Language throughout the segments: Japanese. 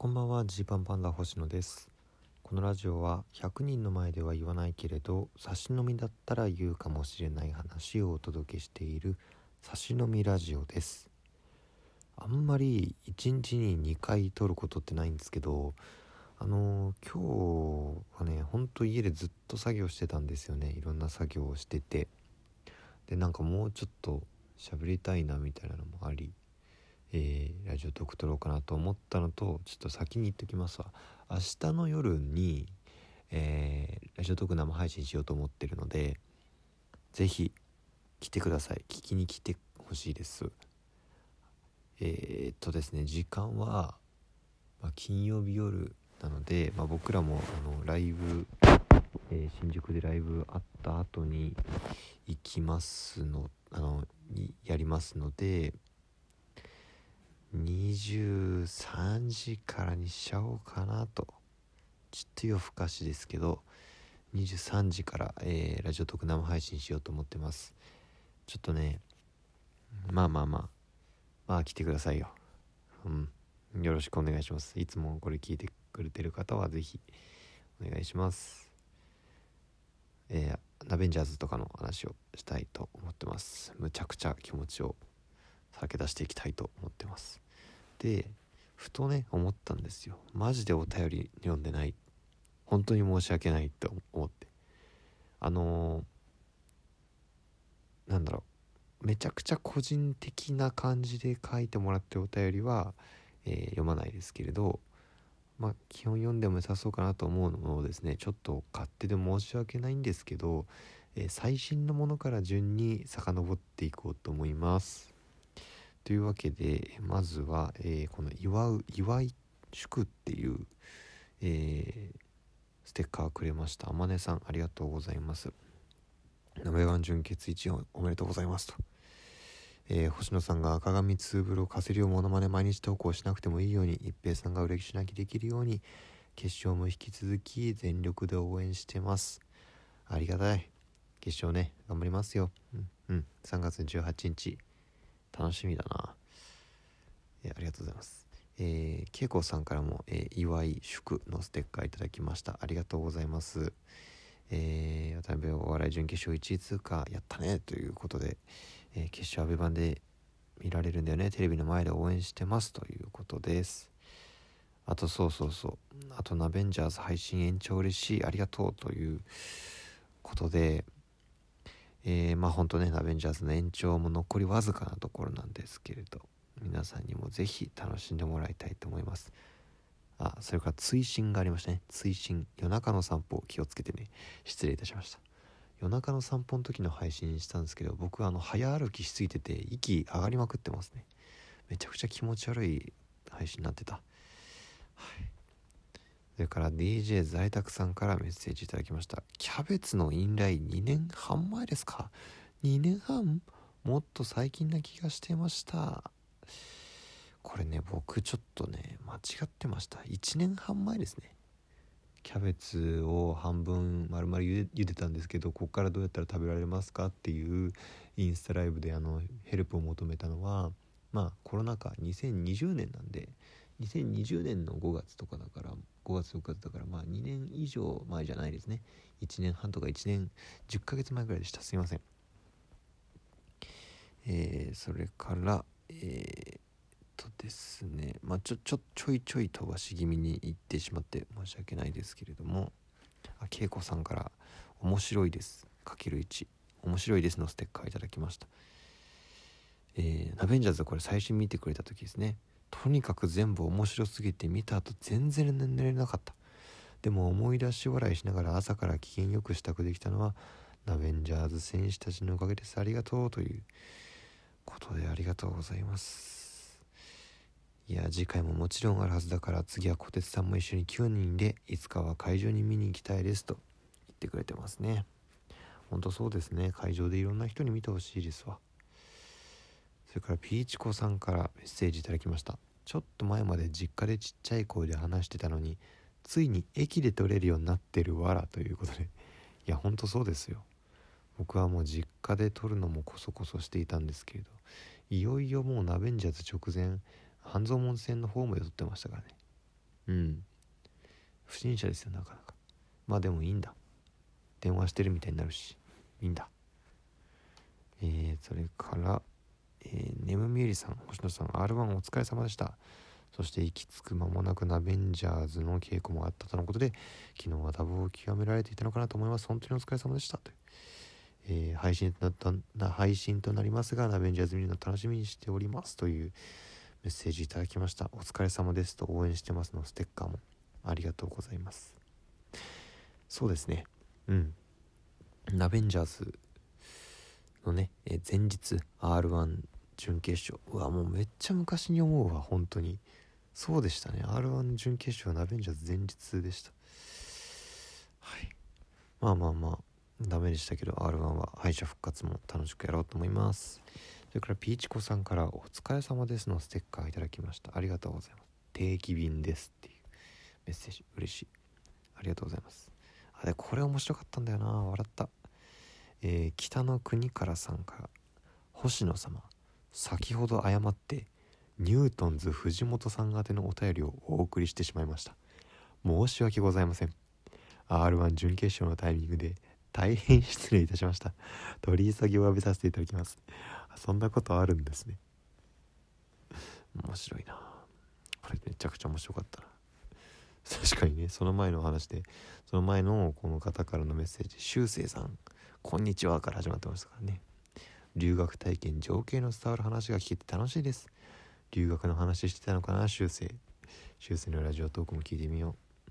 こんばんはジーパンパンダ星野です。このラジオは100人の前では言わないけれど差し飲みだったら言うかもしれない話をお届けしている差し飲みラジオです。あんまり1日に2回撮ることってないんですけどあの、今日はねほんと家でずっと作業してたんですよね。いろんな作業をしてて。でなんかもうちょっと喋りたいなみたいなのもありえー、ラジオトーク撮ろうかなと思ったのとちょっと先に言っときますわ。明日の夜に、えー、ラジオトーク生配信しようと思ってるので是非来てください。聞きに来てほしいです。えー、っとですね時間は、まあ、金曜日夜なので、まあ、僕らもあのライブ、え新宿でライブあった後に行きますのあのやりますので23時からにしちゃおうかなと。ちょっと夜更かしですけど23時から、えー、ラジオトーク生配信しようと思ってます。ちょっとねまあまあまあまあ来てくださいよ。うん。よろしくお願いします。いつもこれ聞いてくれてる方は是非お願いします。えー、ナベンジャーズとかの話をしたいと思ってます。むちゃくちゃ気持ちを。さらけ出していきたいと思ってます。でふとね思ったんですよ。マジでお便り読んでない。本当に申し訳ないって思って。あのー、なんだろう。めちゃくちゃ個人的な感じで書いてもらってお便りは、えー、読まないですけれどまあ基本読んでも良さそうかなと思うのをですねちょっと勝手で申し訳ないんですけど、えー、最新のものから順に遡っていこうと思います。というわけでまずは、えー、この祝う祝い祝っていう、えー、ステッカーくれました。あまねさんありがとうございます。ナベワン純潔1をおめでとうございますと、えー、星野さんが鏡ツーブロカセリをモノマネ毎日投稿しなくてもいいように一平さんが売れしなきできるように決勝も引き続き全力で応援してます。ありがたい。決勝ね頑張りますよ。うん、うん、3月18日。楽しみだな。えー、ありがとうございます。えー、けいこさんからも、えー、祝い祝のステッカーいただきました。ありがとうございます。えー、渡辺お笑い準決勝1位通過やったねということで、えー、決勝アベ版で見られるんだよね。テレビの前で応援してますということです。あとそうそうそう。あとナベンジャーズ配信延長嬉しい。ありがとうということで、えー、まあ本当ねアベンジャーズの延長も残りわずかなところなんですけれど皆さんにも是非楽しんでもらいたいと思います。あそれから追伸がありましたね。追伸夜中の散歩気をつけてね。失礼いたしました。夜中の散歩の時の配信したんですけど僕はあの早歩きしすぎてて息上がりまくってますね。めちゃくちゃ気持ち悪い配信になってた。はい。それから DJ 在宅さんからメッセージいただきました。キャベツのインライン2年半前ですか ?2 年半？もっと最近な気がしてました。これね、僕ちょっとね、間違ってました。1年半前ですね。キャベツを半分丸々茹でたんですけどここからどうやったら食べられますかっていうインスタライブであのヘルプを求めたのはまあコロナ禍2020年なんで2020年の5月とかだから5月6月だからまあ2年以上前じゃないですね。1年半とか1年10ヶ月前ぐらいでした。すいません。えー、それからえー、っとですね。まあちょちょちょいちょい飛ばし気味に言ってしまって申し訳ないですけれども。あ恵子さんから「面白いです」かける1面白いですのステッカーいただきました。えー、ナベンジャーズはこれ最新見てくれた時ですね。とにかく全部面白すぎて見た後全然寝れなかった。でも思い出し笑いしながら朝から機嫌よく支度できたのはナベンジャーズ選手たちのおかげですありがとうということでありがとうございます。いや次回ももちろんあるはずだから次は小鉄さんも一緒に9人でいつかは会場に見に行きたいですと言ってくれてますね。ほんとそうですね。会場でいろんな人に見てほしいですわ。それからピーチ子さんからメッセージいただきました。ちょっと前まで実家でちっちゃい声で話してたのについに駅で撮れるようになってるわらということで。いやほんとそうですよ。僕はもう実家で撮るのもこそこそしていたんですけれどいよいよもうナベンジャーズ直前半蔵門線の方まで撮ってましたからね。うん。不審者ですよなかなか。まあでもいいんだ。電話してるみたいになるし。いいんだ。えー、それからえー、ネムミュリさん星野さん R1 お疲れ様でした。そして行き着く間もなくナベンジャーズの稽古もあったとのことで昨日はダブを極められていたのかなと思います。本当にお疲れ様でした。と、えー、配信となった配信となりますがナベンジャーズ見るの楽しみにしております。というメッセージいただきました。お疲れ様です。と応援してますの。ステッカーも。ありがとうございます。そうですね。うん。ナベンジャーズのね、え前日 R1 準決勝。うわもうめっちゃ昔に思うわ本当に。そうでしたね。R1 準決勝はナベンジャーズ前日でした。はい。まあまあまあダメでしたけど R1 は敗者復活も楽しくやろうと思います。それからピーチコさんから「お疲れ様です」のステッカーいただきました。ありがとうございます。定期便ですっていう。メッセージ。嬉しい。ありがとうございます。あれこれ面白かったんだよな。笑った。えー、北の国からさんから星野様。先ほど誤ってニュートンズ藤本さん宛てのお便りをお送りしてしまいました。申し訳ございません。R1 準決勝のタイミングで大変失礼いたしました。取り急ぎお詫びさせていただきます。そんなことあるんですね。面白いな。これめちゃくちゃ面白かったな。確かにねその前の話でその前のこの方からのメッセージ「しゅうせいさん。こんにちは」から始まってましたからね。留学体験情景の伝わる話が聞けて楽しいです。留学の話してたのかな修正。修正のラジオトークも聞いてみよう。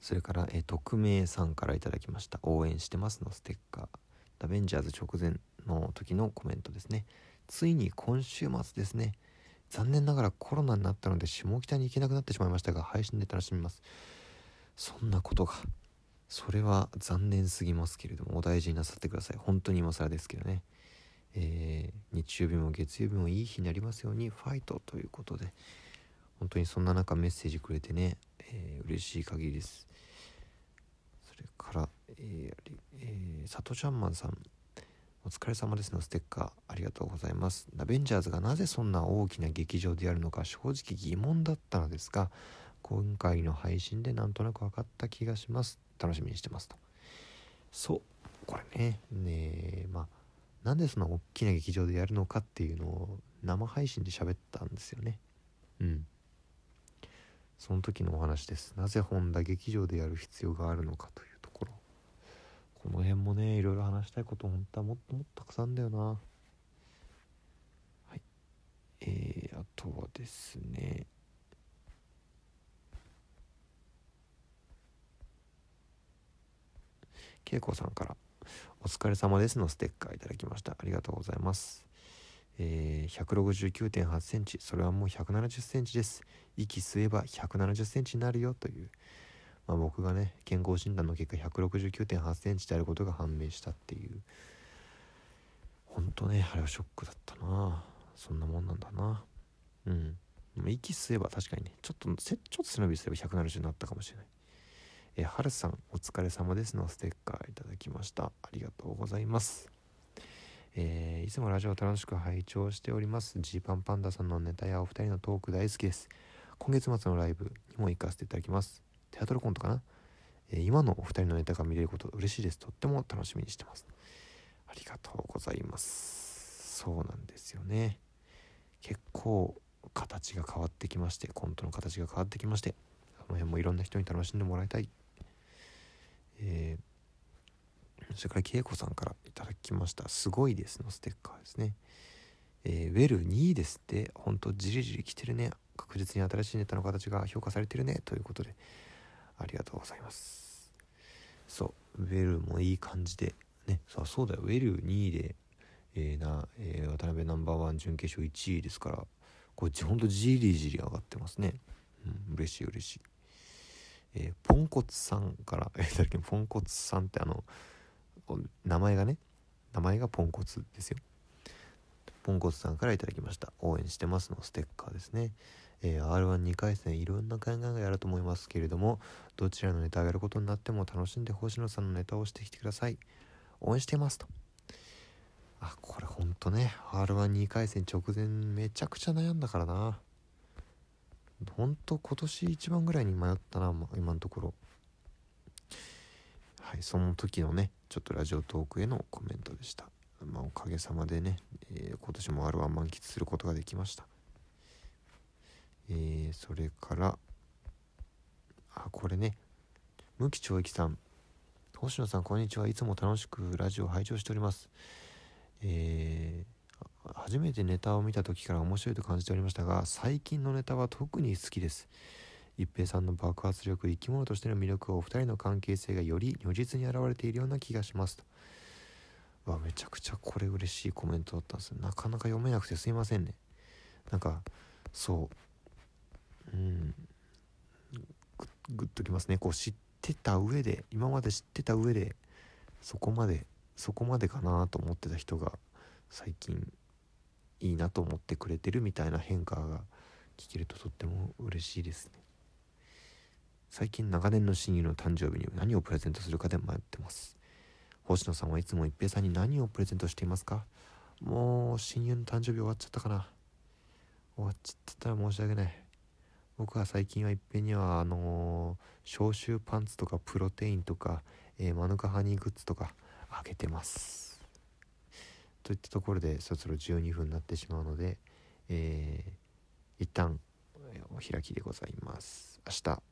それからえ匿名さんから頂きました。応援してますのステッカー。ダベンジャーズ直前の時のコメントですね。ついに今週末ですね。残念ながらコロナになったので下北に行けなくなってしまいましたが配信で楽しみます。そんなことが。それは残念すぎますけれどもお大事になさってください。本当に今更ですけどね。えー、日曜日も月曜日もいい日になりますようにファイトということで本当にそんな中メッセージくれてね、えー、嬉しい限りです。それから、えーえー、佐藤ちゃんマンさんお疲れ様ですのステッカーありがとうございます。ナベンジャーズがなぜそんな大きな劇場でやるのか正直疑問だったのですが今回の配信でなんとなく分かった気がします。楽しみにしてますと。そう。これね。ねまあなんでそんな大きな劇場でやるのかっていうのを生配信で喋ったんですよね。うん。その時のお話です。なぜ本田劇場でやる必要があるのかというところ。この辺もねいろいろ話したいこと本当はもっともっとたくさんだよな。はい。えー、あとはですね。恵子さんから「お疲れ様です」のステッカーいただきました。ありがとうございます。えー、169.8センチ。それはもう170センチです。息吸えば170センチになるよという、まあ、僕がね健康診断の結果169.8センチであることが判明したっていう。本当ねあれはショックだったな。そんなもんなんだな。うん。息吸えば確かにねちょっとちょっと背伸びすれば170になったかもしれない。えはるさんお疲れ様ですのステッカーいただきました。ありがとうございます。えー、いつもラジオ楽しく拝聴しております。ジーパンパンダさんのネタやお二人のトーク大好きです。今月末のライブにも行かせていただきます。テアトルコントかな、えー、今のお二人のネタが見れること嬉しいです。とっても楽しみにしてます。ありがとうございます。そうなんですよね。結構形が変わってきましてコントの形が変わってきましてその辺もいろんな人に楽しんでもらいたい。えー、それから恵子さんからいただきました「すごいです」のステッカーですね。えー、ウェル2位ですって。ほんとじりじり来てるね。確実に新しいネタの形が評価されてるね。ということでありがとうございます。そうウェルもいい感じでね。さあそうだよ。ウェル2位で、えー、な、えー、渡辺ナンバーワン準決勝1位ですからこっちほんとじりじり上がってますね。うん嬉しい嬉しい。えー、ポンコツさんから、えー、ポンコツさんってあの名前がね名前がポンコツですよ。ポンコツさんから頂きました。応援してますのステッカーですね、えー、R12 回戦いろんな考えがやると思いますけれどもどちらのネタをやることになっても楽しんで星野さんのネタをしてきてください。応援してますと。あこれほんとね R12 回戦直前めちゃくちゃ悩んだからな。ほんと今年一番ぐらいに迷ったな、ま今のところ。はいその時のねちょっとラジオトークへのコメントでした。まあおかげさまでね、えー、今年も R1 満喫することができました。えー、それからあこれね無期懲役さん。星野さんこんにちは。いつも楽しくラジオ拝聴しております。えー、初めてネタを見た時から面白いと感じておりましたが最近のネタは特に好きです。一平さんの爆発力生き物としての魅力をお二人の関係性がより如実に現れているような気がしますと。わめちゃくちゃこれ嬉しいコメントだったんですなかなか読めなくてすいませんね。なんかそう。うん。グッときますね。こう知ってた上で今まで知ってた上でそこまでそこまでかなと思ってた人が最近いいなと思ってくれてるみたいな変化が聞けるととっても嬉しいですね。最近長年の親友の誕生日に何をプレゼントするかで迷ってます。星野さんはいつも一平さんに何をプレゼントしていますか？もう親友の誕生日終わっちゃったかな。終わっちゃったら申し訳ない。僕は最近は一平にはあのー、消臭パンツとかプロテインとか、えー、マヌカハニーグッズとかあげてます。といったところでそろそろ12分になってしまうので、えー、一旦お開きでございます。明日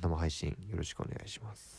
生配信よろしくお願いします。